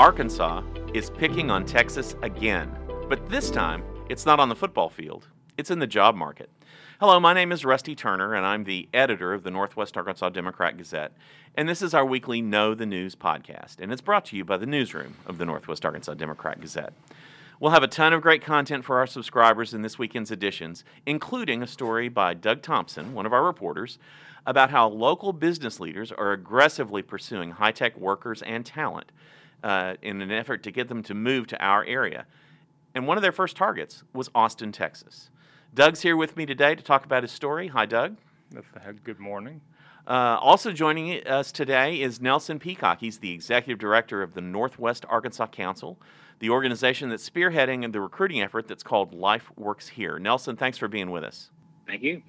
Arkansas is picking on Texas again, but this time it's not on the football field, it's in the job market. Hello, my name is Rusty Turner, and I'm the editor of the Northwest Arkansas Democrat Gazette. And this is our weekly Know the News podcast, and it's brought to you by the newsroom of the Northwest Arkansas Democrat Gazette. We'll have a ton of great content for our subscribers in this weekend's editions, including a story by Doug Thompson, one of our reporters, about how local business leaders are aggressively pursuing high tech workers and talent uh, in an effort to get them to move to our area. And one of their first targets was Austin, Texas. Doug's here with me today to talk about his story. Hi, Doug. Good morning. Uh, also joining us today is Nelson Peacock. He's the executive director of the Northwest Arkansas Council, the organization that's spearheading the recruiting effort that's called Life Works Here. Nelson, thanks for being with us. Thank you.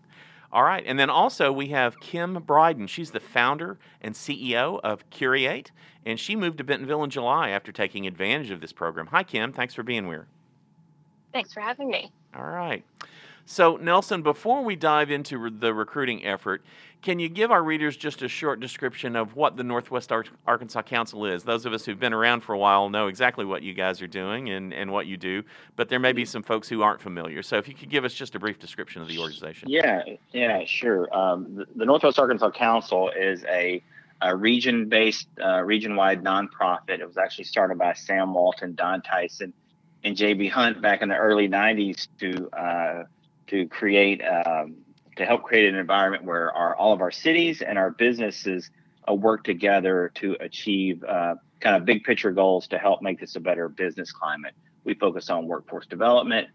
All right. And then also we have Kim Bryden. She's the founder and CEO of Curate, and she moved to Bentonville in July after taking advantage of this program. Hi, Kim. Thanks for being here. Thanks for having me. All right. So, Nelson, before we dive into re- the recruiting effort, can you give our readers just a short description of what the Northwest Ar- Arkansas Council is? Those of us who've been around for a while know exactly what you guys are doing and, and what you do, but there may be some folks who aren't familiar. So, if you could give us just a brief description of the organization. Yeah, yeah, sure. Um, the, the, Northwest Arkansas Council is a, a region based, uh, region wide nonprofit. It was actually started by Sam Walton, Don Tyson, and J.B. Hunt back in the early 90s to uh, to create um, to help create an environment where our all of our cities and our businesses uh, work together to achieve uh, kind of big picture goals to help make this a better business climate. We focus on workforce development,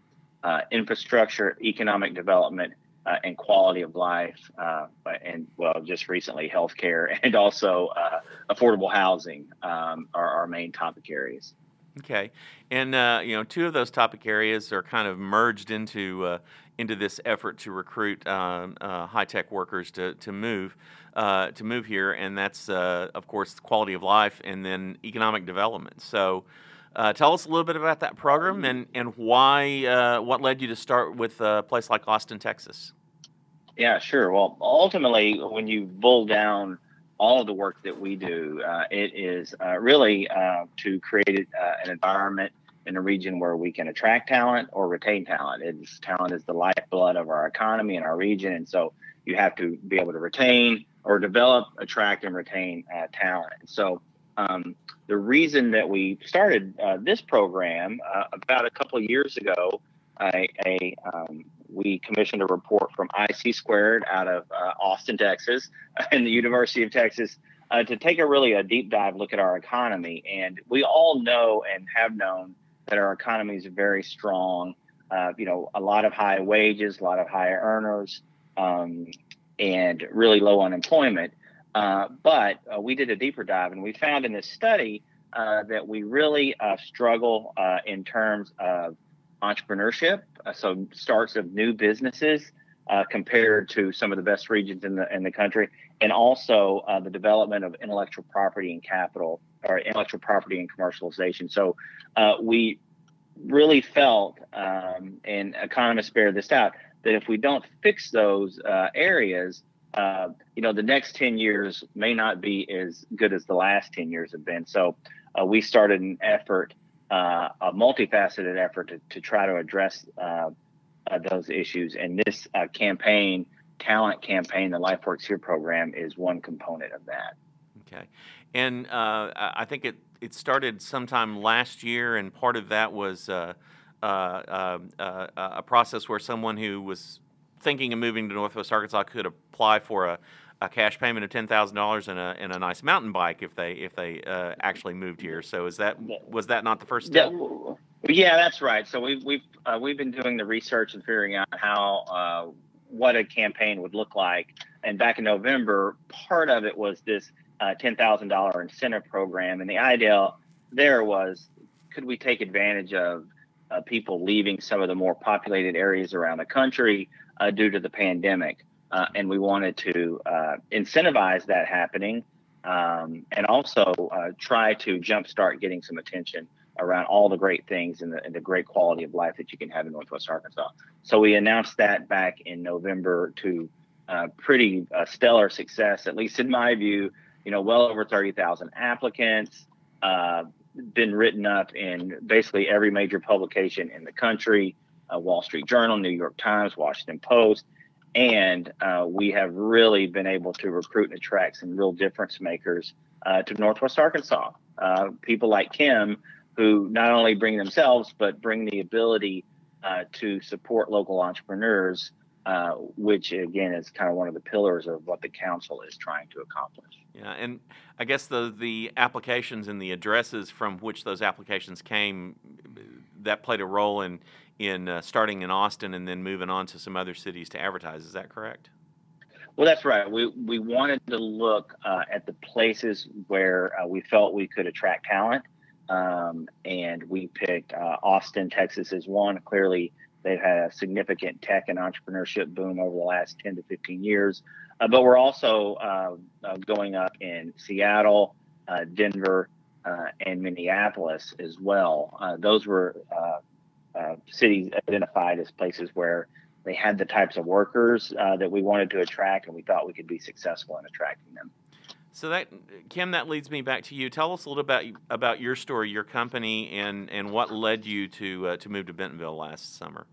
uh, infrastructure, economic development, uh, and quality of life, uh, and well, just recently, healthcare and also uh, affordable housing um, are our main topic areas. Okay, and uh, you know, two of those topic areas are kind of merged into uh, into this effort to recruit uh, high tech workers to to move uh, to move here, and that's uh, of course quality of life and then economic development. So. Uh, tell us a little bit about that program and, and why what led you to start with a place like Austin, Texas. Yeah, sure. Well, ultimately, when you boil down all of the work that we do, uh, it is uh, really uh, to create uh, an environment in a region where we can attract talent or retain talent. It's, talent is the lifeblood of our economy and our region, and so you have to be able to retain or develop, attract, and retain uh, talent. So. Um, the reason that we started uh, this program about a couple of years ago, um, we commissioned a report from IC Squared out of uh, Austin, Texas, and the University of Texas uh, to take a really a deep dive look at our economy. And we all know and have known that our economy is very strong. Uh, you know, a lot of high wages, a lot of high earners, um, and really low unemployment. Uh, but uh, we did a deeper dive, and we found in this study uh, that we really struggle in terms of entrepreneurship, uh, so starts of new businesses uh, compared to some of the best regions in the in the country, and also uh, the development of intellectual property and capital or intellectual property and commercialization. So uh, we really felt, um, and economists bear this out, that if we don't fix those uh, areas, uh, you know, the next 10 years may not be as good as the last 10 years have been. So we started an effort uh, a multifaceted effort to, to try to address uh, uh, those issues. And this uh, campaign, talent campaign, the Life Works Here program, is one component of that. Okay, and uh, I think it it started sometime last year, and part of that was uh, a process where someone who was thinking of moving to Northwest Arkansas could apply for a a cash payment of ten thousand dollars and a and a nice mountain bike if they if they uh, actually moved here. So is that was that not the first step? Yeah, that's right. So we've we've uh, we've been doing the research and figuring out how uh, what a campaign would look like. And back in November, part of it was this uh, ten thousand dollar incentive program, and the idea there was could we take advantage of uh, people leaving some of the more populated areas around the country uh, due to the pandemic uh, and we wanted to incentivize that happening um, and also try to jumpstart getting some attention around all the great things and the, and the, great quality of life that you can have in Northwest Arkansas. So we announced that back in November to uh, pretty uh, stellar success, at least in my view. You know, well over 30,000 applicants. Uh, been written up in basically every major publication in the country uh, Wall Street Journal, New York Times, Washington Post. And uh, we have really been able to recruit and attract some real difference makers uh, to Northwest Arkansas. People like Kim, who not only bring themselves, but bring the ability uh, to support local entrepreneurs uh, which again is kind of one of the pillars of what the council is trying to accomplish. Yeah, and I guess the the applications and the addresses from which those applications came that played a role in in uh, starting in Austin and then moving on to some other cities to advertise. Is that correct? Well, that's right. We we wanted to look uh, at the places where uh, we felt we could attract talent, um, and we picked uh, Austin, Texas, as one. Clearly, They've had a significant tech and entrepreneurship boom over the last 10 to 15 years. Uh, but we're also uh, uh, going up in Seattle, uh, Denver, uh, and Minneapolis as well. Those were cities identified as places where they had the types of workers that we wanted to attract, and we thought we could be successful in attracting them. So that Kim, that leads me back to you. Tell us a little about about your story, your company, and and what led you to uh, to move to Bentonville last summer.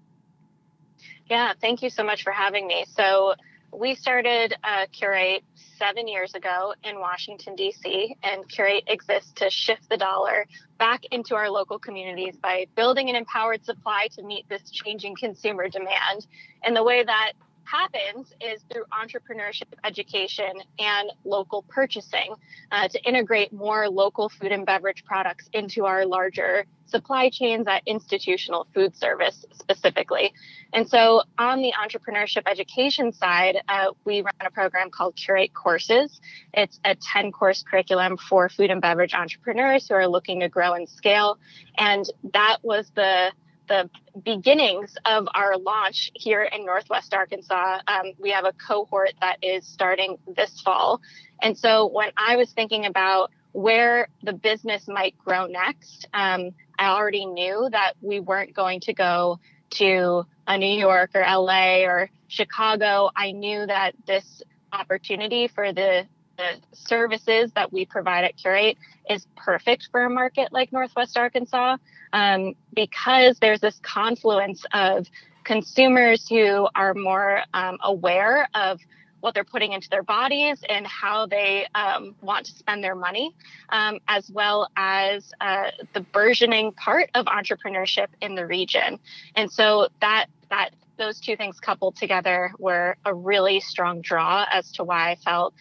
Yeah, thank you so much for having me. So we started uh, Curate seven years ago in Washington D.C. and Curate exists to shift the dollar back into our local communities by building an empowered supply to meet this changing consumer demand. And the way that happens is through entrepreneurship education and local purchasing uh, to integrate more local food and beverage products into our larger supply chains at institutional food service specifically. And so on the entrepreneurship education side, uh, we run a program called Curate Courses. It's a 10 course curriculum for food and beverage entrepreneurs who are looking to grow and scale. And that was the the beginnings of our launch here in Northwest Arkansas. Um, we have a cohort that is starting this fall. And so when I was thinking about where the business might grow next, um, I already knew that we weren't going to go to a New York or LA or Chicago. I knew that this opportunity for the the services that we provide at Curate is perfect for a market like Northwest Arkansas um, because there's this confluence of consumers who are more um, aware of what they're putting into their bodies and how they um, want to spend their money, um, as well as uh, the burgeoning part of entrepreneurship in the region. And so that that those two things coupled together were a really strong draw as to why I felt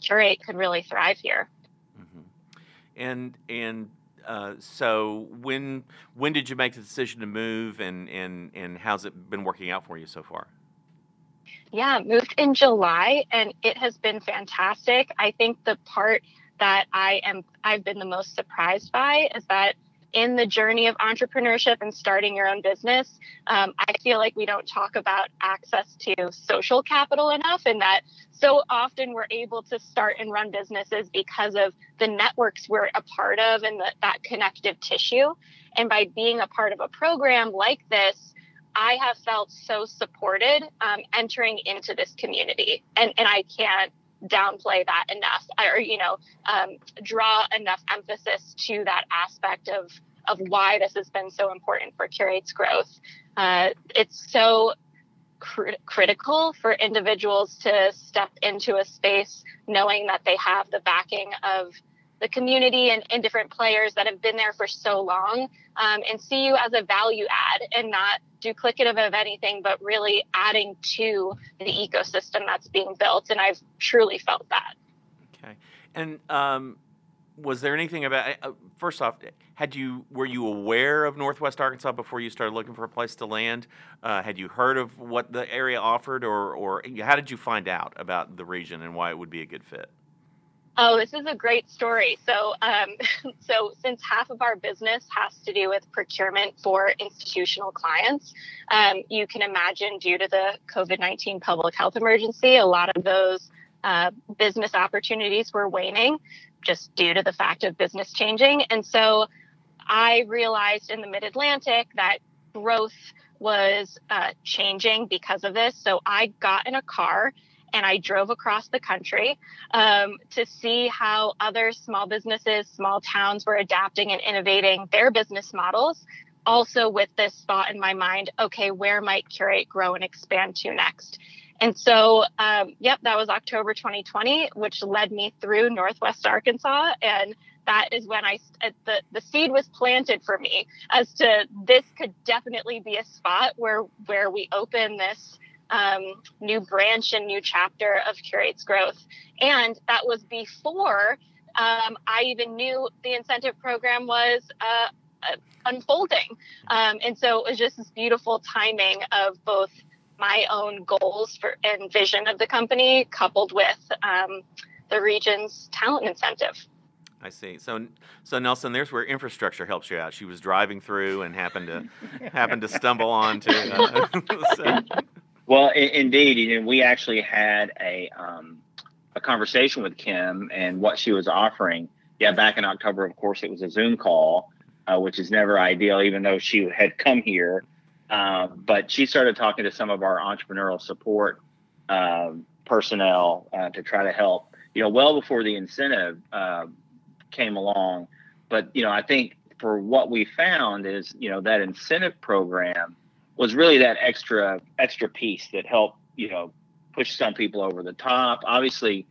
curate could really thrive here. Mm-hmm. And and uh, so when when did you make the decision to move, and and and how's it been working out for you so far? Yeah, moved in July, and it has been fantastic. I think the part that I am I've been the most surprised by is that in the journey of entrepreneurship and starting your own business, um, I feel like we don't talk about access to social capital enough, and that so often we're able to start and run businesses because of the networks we're a part of and the, that connective tissue. And by being a part of a program like this, I have felt so supported um, entering into this community, and and I can't downplay that enough or you know um, draw enough emphasis to that aspect of of why this has been so important for curate's growth uh, it's so cr- critical for individuals to step into a space knowing that they have the backing of the community and, and different players that have been there for so long um, and see you as a value add and not duplicative of anything, but really adding to the ecosystem that's being built. And I've truly felt that. Okay. And um, was there anything about, uh, first off, had you were you aware of Northwest Arkansas before you started looking for a place to land? Uh, had you heard of what the area offered, or or how did you find out about the region and why it would be a good fit? Oh, this is a great story. So, um, so since half of our business has to do with procurement for institutional clients, um, you can imagine due to the COVID nineteen public health emergency, a lot of those uh, business opportunities were waning, just due to the fact of business changing. And so, I realized in the Mid Atlantic that growth was uh, changing because of this. So I got in a car and I drove across the country um, to see how other small businesses, small towns were adapting and innovating their business models. Also, with this thought in my mind, okay, where might Curate grow and expand to next? And so, um, yep, that was October 2020, which led me through Northwest Arkansas. And that is when I uh, the the seed was planted for me as to this could definitely be a spot where where we open this um, new branch and new chapter of Curate's growth. And that was before um, I even knew the incentive program was uh, uh, unfolding. Um, and so it was just this beautiful timing of both my own goals for and vision of the company coupled with um, the region's talent incentive. I see. So, so Nelson, there's where infrastructure helps you out. She was driving through and happened to happened to stumble onto. Uh, so. Well, I- indeed, you know, we actually had a um, a conversation with Kim and what she was offering. Yeah, back in October, of course, it was a Zoom call, uh, which is never ideal, even though she had come here. Uh, but she started talking to some of our entrepreneurial support uh, personnel uh, to try to help. You know, well before the incentive uh, came along. But you know, I think for what we found is, you know, that incentive program was really that extra extra piece that helped you know push some people over the top. Obviously,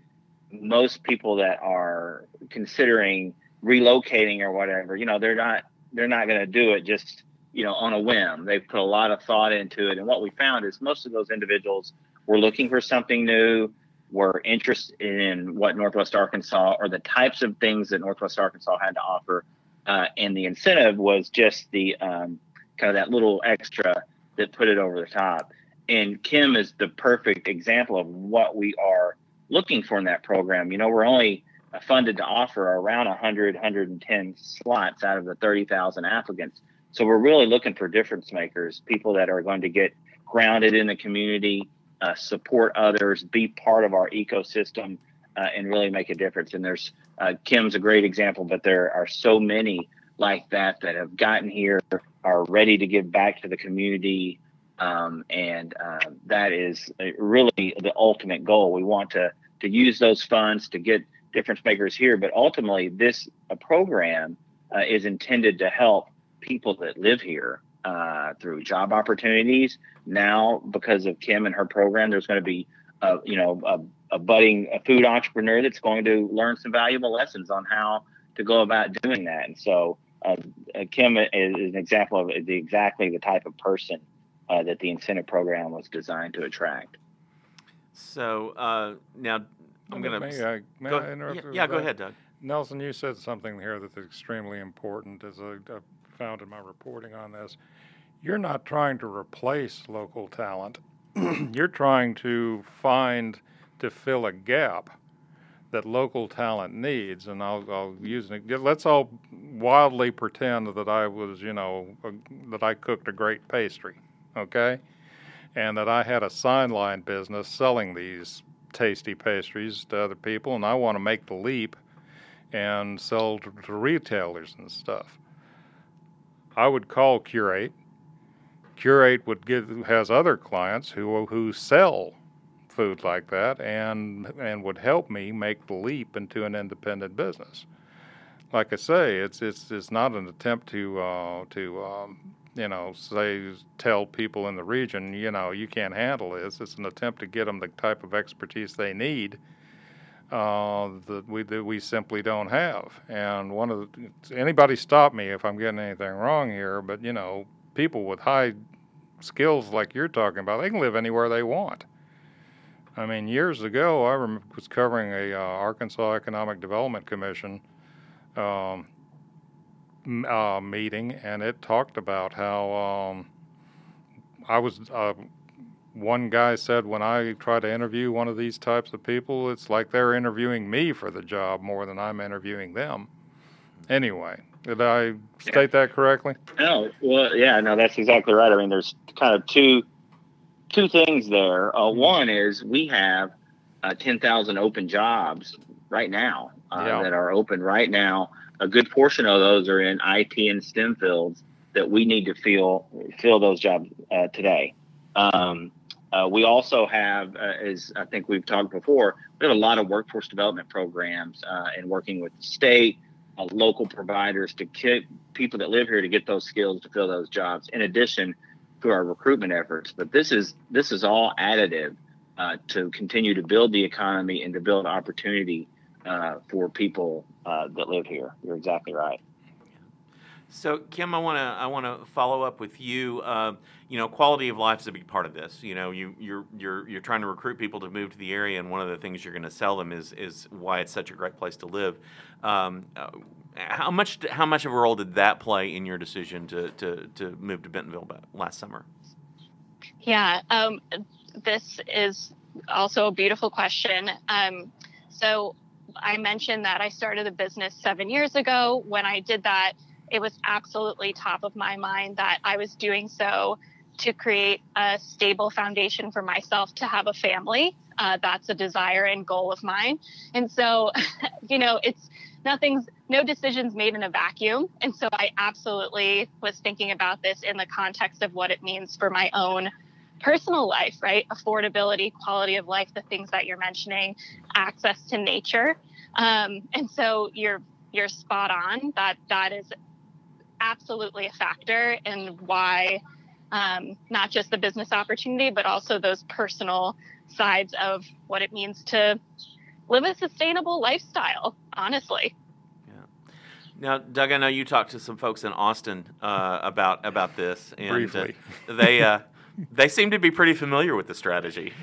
most people that are considering relocating or whatever, you know, they're not they're not going to do it just you know on a whim. They've put a lot of thought into it, and what we found is most of those individuals were looking for something new, were interested in what Northwest Arkansas or the types of things that Northwest Arkansas had to offer, uh, and the incentive was just the um, kind of that little extra that put it over the top. And Kim is the perfect example of what we are looking for in that program. You know, we're only funded to offer around 100, 110 slots out of the 30,000 applicants. So we're really looking for difference makers, people that are going to get grounded in the community, uh, support others, be part of our ecosystem, uh, and really make a difference. And there's uh, Kim's a great example, but there are so many like that that have gotten here, are ready to give back to the community. Um, and uh, that is really the ultimate goal. We want to to use those funds to get difference makers here, but ultimately, this program uh, is intended to help people that live here uh, through job opportunities. Now, because of Kim and her program, there's going to be, a, you know, a, a budding a food entrepreneur that's going to learn some valuable lessons on how to go about doing that. And so, uh, uh, Kim is, is, an example of the, exactly the type of person uh, that the incentive program was designed to attract. So uh, now I'm going to. May, I, may go, I interrupt? Yeah, yeah go ahead, Doug. Nelson, you said something here that's extremely important as I, I found in my reporting on this. You're not trying to replace local talent. You're trying to find to fill a gap that local talent needs. And I'll, I'll use it. Let's all wildly pretend that I was, you know, a, that I cooked a great pastry, okay? And that I had a sign line business selling these tasty pastries to other people, and I want to make the leap and sell to, to retailers and stuff. I would call Curate. Curate would give has other clients who who sell food like that and and would help me make the leap into an independent business. Like I say, it's it's it's not an attempt to uh, to um, you know say tell people in the region you know you can't handle this. It's an attempt to get them the type of expertise they need uh, that we that we simply don't have. And one of the, anybody stop me if I'm getting anything wrong here, but you know people with high skills like you're talking about, they can live anywhere they want. I mean, years ago, I was covering a uh, Arkansas Economic Development Commission um, uh, meeting, and it talked about how um, I was. One guy said when I try to interview one of these types of people, it's like they're interviewing me for the job more than I'm interviewing them. Anyway, did I state yeah. that correctly? No, well, yeah, no, that's exactly right. I mean, there's kind of two two things there. Uh, mm-hmm. one is we have uh, 10,000 open jobs right now uh, yeah. that are open right now. A good portion of those are in IT and STEM fields that we need to fill fill those jobs uh, today. Um, Uh, we also have, uh, as I think we've talked before, we have a lot of workforce development programs uh, and working with the state, uh, local providers to get people that live here to get those skills to fill those jobs. In addition to our recruitment efforts, but this is this is all additive uh, to continue to build the economy and to build opportunity uh, for people that live here. You're exactly right. So, Kim, I want to I want to follow up with you. You know, quality of life is a big part of this. You know, you you're you're you're trying to recruit people to move to the area, and one of the things you're going to sell them is is why it's such a great place to live. Um, uh, how much how much of a role did that play in your decision to to to move to Bentonville last summer? Yeah, um, this is also a beautiful question. Um, so I mentioned that I started a business seven years ago. When I did that it was absolutely top of my mind that I was doing so to create a stable foundation for myself to have a family. Uh, that's a desire and goal of mine. And so, you know, it's nothing's, no decisions made in a vacuum. And so I absolutely was thinking about this in the context of what it means for my own personal life, right? Affordability, quality of life, the things that you're mentioning, access to nature. Um, and so you're you're spot on that that is absolutely a factor in why um, not just the business opportunity, but also those personal sides of what it means to live a sustainable lifestyle, honestly. Yeah. Now, Doug, I know you talked to some folks in Austin uh, about about this, and Briefly. Uh, they uh, they seem to be pretty familiar with the strategy.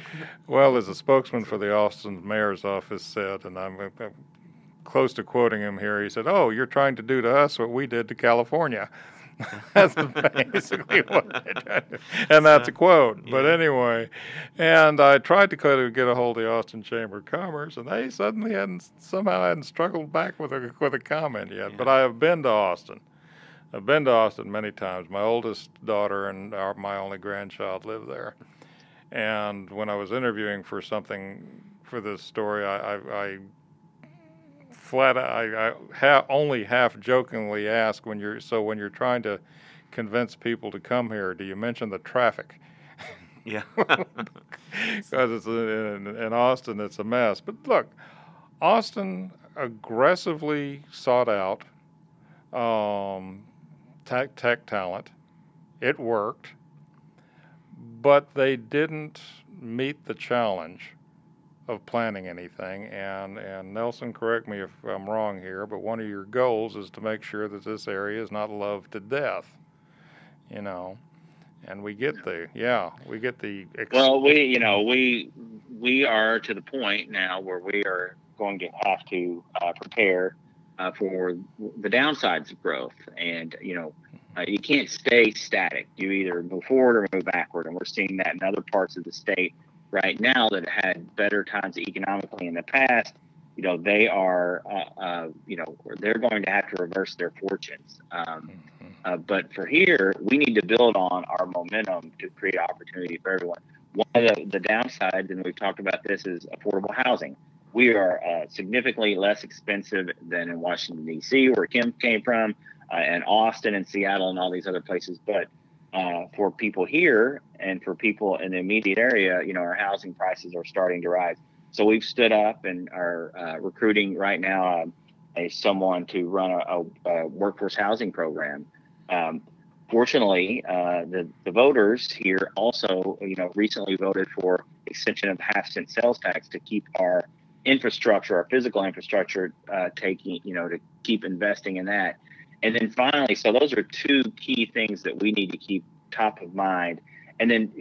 Well, as a spokesman for the Austin mayor's office said, and I'm, I'm close to quoting him here. He said, "Oh, you're trying to do to us what we did to California." that's basically what they did, and that's a quote. Yeah. But anyway, and I tried to kind of get a hold of the Austin Chamber of Commerce, and they suddenly hadn't somehow hadn't struggled back with a with a comment yet. Yeah. But I have been to Austin. I've been to Austin many times. My oldest daughter and our, my only grandchild live there. And when I was interviewing for something for this story, I, I, I flat I, I ha- only half jokingly ask when you're so when you're trying to convince people to come here, do you mention the traffic? Yeah, because it's in, in Austin, it's a mess. But look, Austin aggressively sought out um, tech, tech talent. It worked, but they didn't meet the challenge of planning anything. And, and Nelson, correct me if I'm wrong here, but one of your goals is to make sure that this area is not loved to death. You know, and we get the yeah, we get the. Ex- well, we you know we we are to the point now where we are going to have to uh, prepare uh, for the downsides of growth, and you know. Uh, you can't stay static. You either move forward or move backward, and we're seeing that in other parts of the state right now that had better times economically in the past, you know, they are, uh, uh, you know, they're going to have to reverse their fortunes. Um, mm-hmm. uh, but for here, we need to build on our momentum to create opportunity for everyone. One of the, the downsides, and we've talked about this, is affordable housing. We are uh, significantly less expensive than in Washington, D.C., where Kim came from, uh, and Austin and Seattle and all these other places. But uh, for people here and for people in the immediate area, you know, our housing prices are starting to rise. So we've stood up and are uh, recruiting right now um, a someone to run a, a, a workforce housing program. Um, fortunately, uh, the the voters here also, you know, recently voted for extension of half cent sales tax to keep our infrastructure, our physical infrastructure, uh, taking, you know, to keep investing in that. And then finally, so those are two key things that we need to keep top of mind. And then,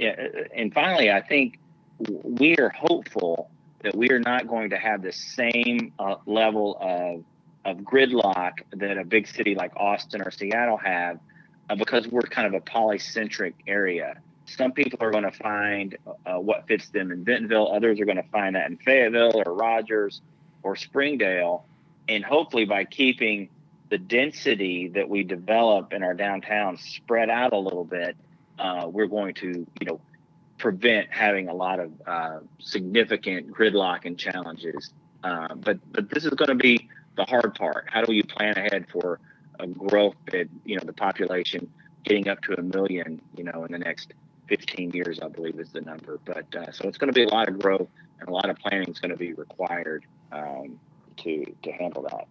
and finally, I think we are hopeful that we are not going to have the same uh, level of of gridlock that a big city like Austin or Seattle have, uh, because we're kind of a polycentric area. Some people are going to find uh, what fits them in Bentonville. Others are going to find that in Fayetteville or Rogers or Springdale. And hopefully, by keeping the density that we develop in our downtown spread out a little bit, uh, we're going to, you know, prevent having a lot of uh, significant gridlock and challenges. Uh, but but this is going to be the hard part. How do you plan ahead for a growth that you know the population getting up to a million, you know, in the next 15 years, I believe is the number. But uh, so it's going to be a lot of growth and a lot of planning is going to be required um, to to handle that.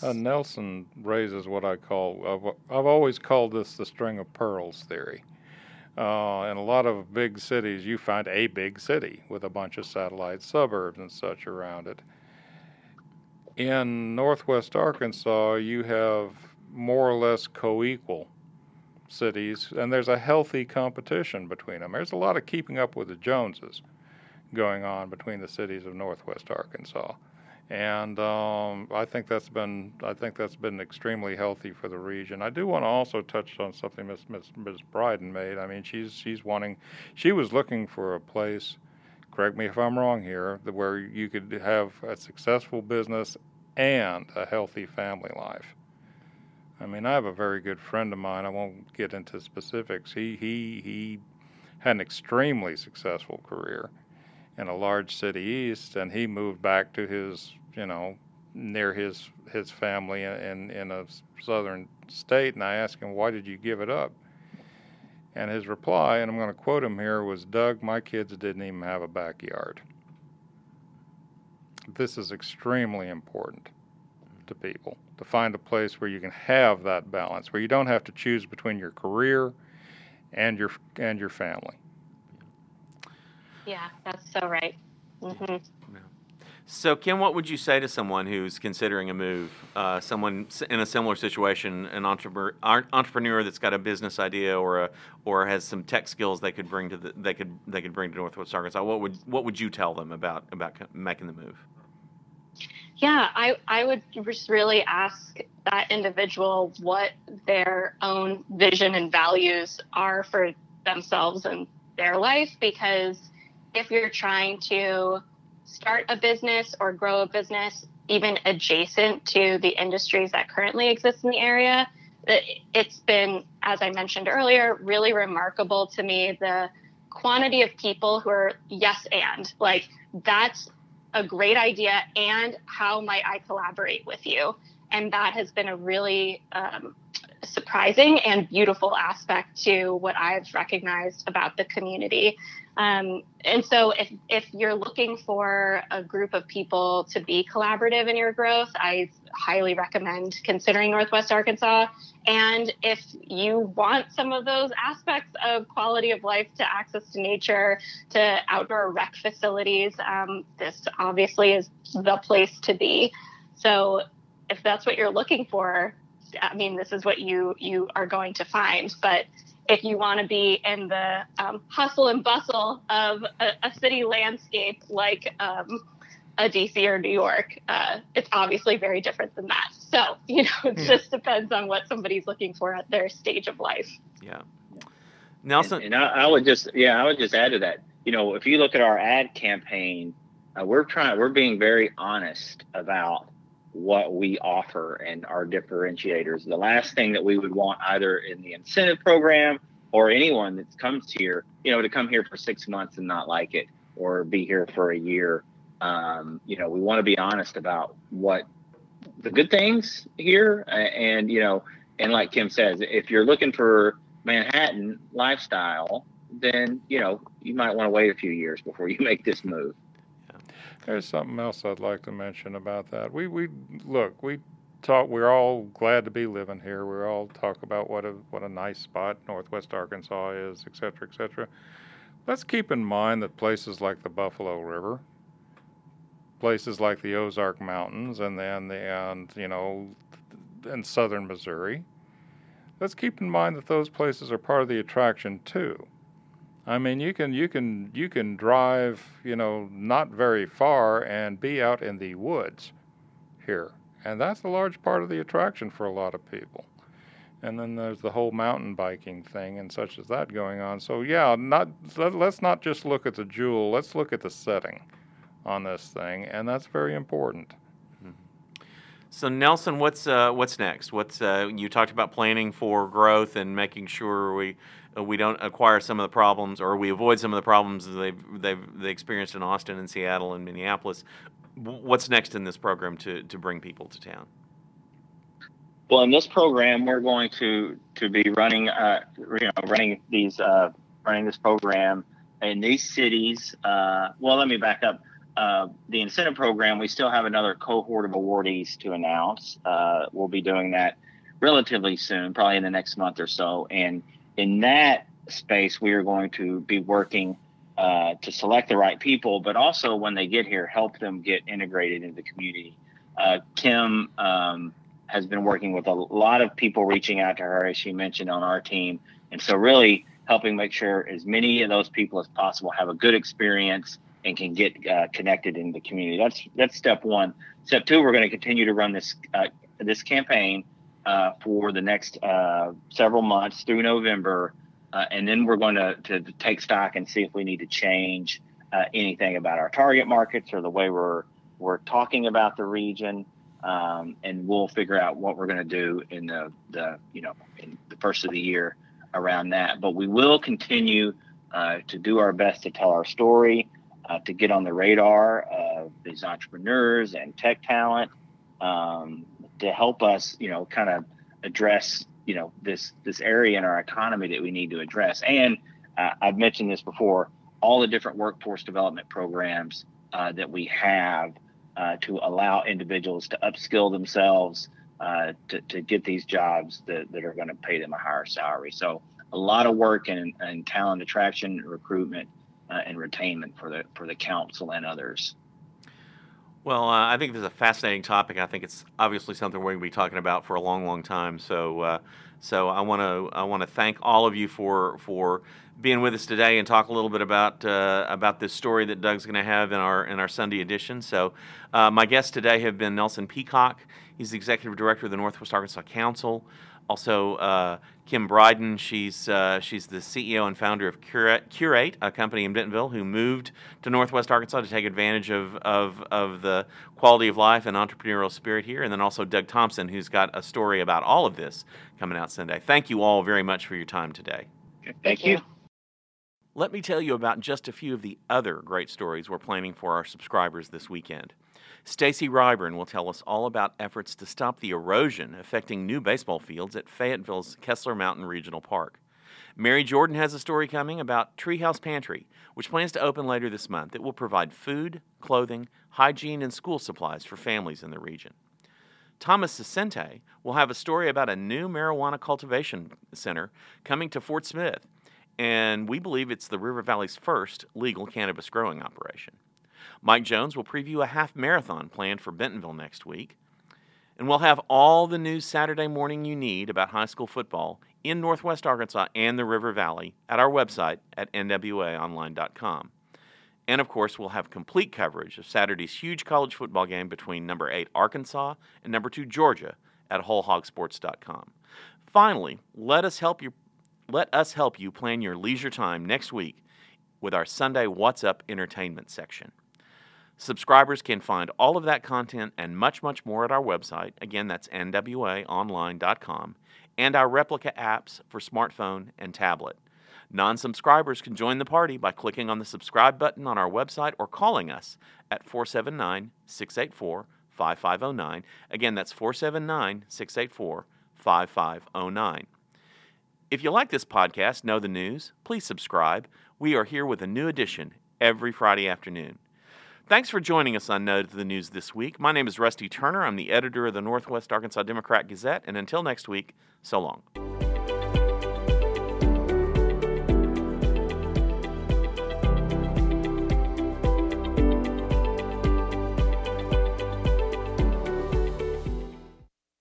Uh, Nelson raises what I call, I've, I've, always called this the string of pearls theory. Uh, in a lot of big cities, you find a big city with a bunch of satellite suburbs and such around it. In northwest Arkansas, you have more or less co equal cities, and there's a healthy competition between them. There's a lot of keeping up with the Joneses going on between the cities of northwest Arkansas and um, I think that's been I think that's been extremely healthy for the region. I do want to also touch on something Miss Miss Ms. Bryden made. I mean, she's she's wanting, she was looking for a place. Correct me if I'm wrong here, where you could have a successful business and a healthy family life. I mean, I have a very good friend of mine. I won't get into specifics. He he he had an extremely successful career in a large city east, and he moved back to his you know, near his his family in in a southern state, and I asked him, "Why did you give it up?" And his reply, and I'm going to quote him here, was, "Doug, my kids didn't even have a backyard." This is extremely important to people to find a place where you can have that balance, where you don't have to choose between your career and your and your family. Yeah, that's so right. Mm-hmm. So, Kim, what would you say to someone who's considering a move? Uh, someone in a similar situation, an entrepreneur, entrepreneur that's got a business idea or a or has some tech skills they could bring to the they could they could bring to Northwest Arkansas. What would what would you tell them about about making the move? Yeah, I I would just really ask that individual what their own vision and values are for themselves and their life because if you're trying to start a business or grow a business even adjacent to the industries that currently exist in the area it's been as i mentioned earlier really remarkable to me the quantity of people who are yes and like that's a great idea and how might i collaborate with you and that has been a really um, surprising and beautiful aspect to what I've recognized about the community. Um, and so, if, if you're looking for a group of people to be collaborative in your growth, I highly recommend considering Northwest Arkansas. And if you want some of those aspects of quality of life to access to nature, to outdoor rec facilities, um, this obviously is the place to be. So, if that's what you're looking for, I mean, this is what you you are going to find. But if you want to be in the um, hustle and bustle of a, a city landscape like um, a DC or New York, uh, it's obviously very different than that. So you know, it yeah. just depends on what somebody's looking for at their stage of life. Yeah. Nelson, and, and I, I, would just yeah, I would just add to that. You know, if you look at our ad campaign, uh, we're trying, we're being very honest about what we offer and our differentiators. The last thing that we would want either in the incentive program or anyone that comes here, you know, to come here for six months and not like it or be here for a year. Um, you know, we want to be honest about what the good things here and, you know, and like Kim says, if you're looking for Manhattan lifestyle, then, you know, you might want to wait a few years before you make this move. There's something else I'd like to mention about that. We we look we talk. We're all glad to be living here. We all talk about what a what a nice spot Northwest Arkansas is, et cetera, et cetera. Let's keep in mind that places like the Buffalo River, places like the Ozark Mountains, and then the and you know, in southern Missouri. Let's keep in mind that those places are part of the attraction too. I mean, you can you can you can drive, you know, not very far and be out in the woods here, and that's a large part of the attraction for a lot of people. And then there's the whole mountain biking thing and such as that going on. So yeah, not let, let's not just look at the jewel. Let's look at the setting on this thing, and that's very important. So Nelson, what's uh, what's next? What's uh, you talked about planning for growth and making sure we uh, we don't acquire some of the problems or we avoid some of the problems they've, they've they experienced in Austin and Seattle and Minneapolis. What's next in this program to, to bring people to town? Well, in this program, we're going to to be running, uh, you know, running these uh, running this program in these cities. Well, let me back up. Uh, the incentive program, we still have another cohort of awardees to announce. Uh, we'll be doing that relatively soon, probably in the next month or so. And in that space, we are going to be working uh, to select the right people, but also when they get here, help them get integrated into the community. Uh, Kim um, has been working with a lot of people reaching out to her, as she mentioned, on our team. And so, really helping make sure as many of those people as possible have a good experience and can get uh, connected in the community. That's that's step one. Step two, we're going to continue to run this uh, this campaign uh, for the next uh, several months through November, uh, and then we're going to, to take stock and see if we need to change uh, anything about our target markets or the way we're we're talking about the region. Um, and we'll figure out what we're going to do in the, the you know in the first of the year around that. But we will continue to do our best to tell our story uh, to get on the radar of these entrepreneurs and tech talent um, to help us, you know, kind of address, you know, this this area in our economy that we need to address. And uh, I've mentioned this before, all the different workforce development programs uh, that we have uh, to allow individuals to upskill themselves uh, to, to get these jobs that, that are going to pay them a higher salary. So a lot of work in, in talent attraction, recruitment, uh, and retainment for the for the council and others. Well, uh, I think this is a fascinating topic. I think it's obviously something we're going to be talking about for a long, long time. So, uh, so I want to I want to thank all of you for for being with us today and talk a little bit about uh, about this story that Doug's going to have in our in our Sunday edition. So, uh, my guests today have been Nelson Peacock. He's the executive director of the Northwest Arkansas Council. Also, uh, Kim Bryden, she's uh, she's the CEO and founder of Curate, a company in Bentonville who moved to Northwest Arkansas to take advantage of, of, of the quality of life and entrepreneurial spirit here. And then also Doug Thompson, who's got a story about all of this coming out Sunday. Thank you all very much for your time today. Thank you. Let me tell you about just a few of the other great stories we're planning for our subscribers this weekend. Stacy Ryburn will tell us all about efforts to stop the erosion affecting new baseball fields at Fayetteville's Kessler Mountain Regional Park. Mary Jordan has a story coming about Treehouse Pantry, which plans to open later this month. It will provide food, clothing, hygiene, and school supplies for families in the region. Thomas Saccente will have a story about a new marijuana cultivation center coming to Fort Smith, and we believe it's the River Valley's first legal cannabis growing operation. Mike Jones will preview a half marathon planned for Bentonville next week. And we'll have all the news Saturday morning you need about high school football in Northwest Arkansas and the River Valley at our website at nwaonline.com. And of course, we'll have complete coverage of Saturday's huge college football game between number 8 Arkansas and number 2 Georgia at wholehogsports.com. Finally, let us help you let us help you plan your leisure time next week with our Sunday What's Up entertainment section. Subscribers can find all of that content and much, much more at our website. Again, that's nwaonline.com, and our replica apps for smartphone and tablet. Non subscribers can join the party by clicking on the subscribe button on our website or calling us at 479 684 5509. Again, that's 479 684 5509. If you like this podcast, know the news, please subscribe. We are here with a new edition every Friday afternoon. Thanks for joining us on of the News this week. My name is Rusty Turner. I'm the editor of the Northwest Arkansas Democrat Gazette, and until next week, so long.